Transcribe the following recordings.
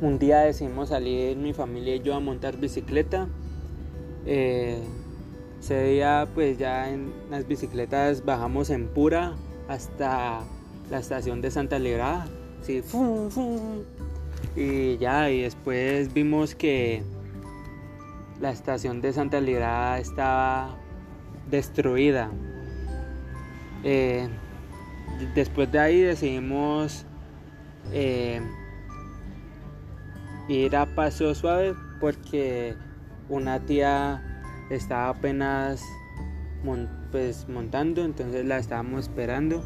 un día decidimos salir mi familia y yo a montar bicicleta. Eh, ese día pues ya en las bicicletas bajamos en pura hasta la estación de Santa Librada. Sí, Y ya, y después vimos que la estación de Santa Librada estaba destruida. Eh, después de ahí decidimos eh, ir a paso suave porque una tía estaba apenas pues, montando, entonces la estábamos esperando.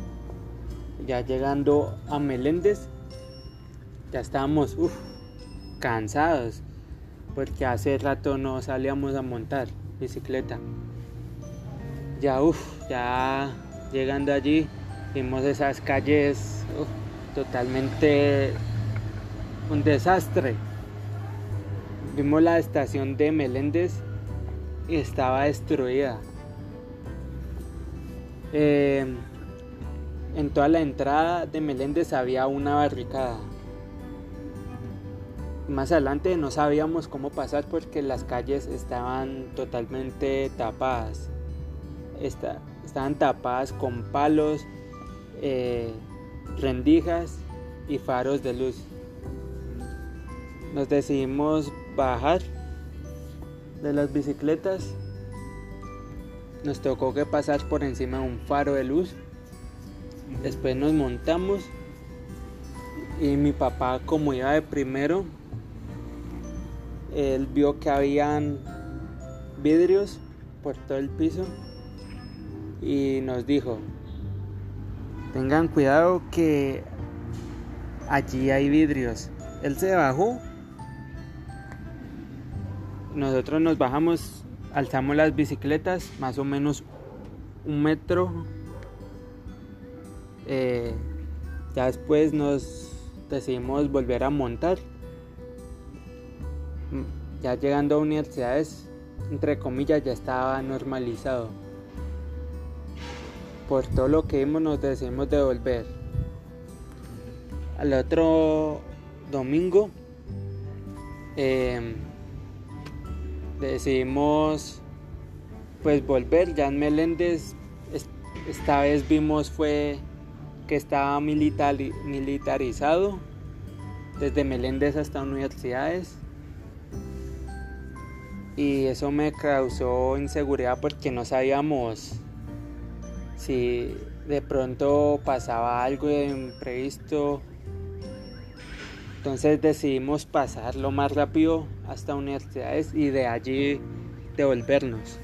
Ya llegando a Meléndez, ya estábamos cansados porque hace rato no salíamos a montar bicicleta. Ya, uff, ya llegando allí, vimos esas calles totalmente un desastre. Vimos la estación de Meléndez y estaba destruida. Eh, en toda la entrada de Meléndez había una barricada. Más adelante no sabíamos cómo pasar porque las calles estaban totalmente tapadas. estaban tapadas con palos, eh, rendijas y faros de luz. Nos decidimos bajar de las bicicletas. Nos tocó que pasar por encima de un faro de luz. Después nos montamos y mi papá como iba de primero, él vio que habían vidrios por todo el piso y nos dijo, tengan cuidado que allí hay vidrios. Él se bajó nosotros nos bajamos, alzamos las bicicletas, más o menos un metro. Eh, ya después nos decidimos volver a montar. Mm, ya llegando a universidades, entre comillas, ya estaba normalizado. Por todo lo que vimos nos decidimos devolver. Al otro domingo, eh, decidimos pues volver. ya en Meléndez esta vez vimos fue que estaba militar, militarizado desde Meléndez hasta universidades. Y eso me causó inseguridad porque no sabíamos si de pronto pasaba algo de imprevisto entonces decidimos pasar lo más rápido hasta universidades y de allí devolvernos.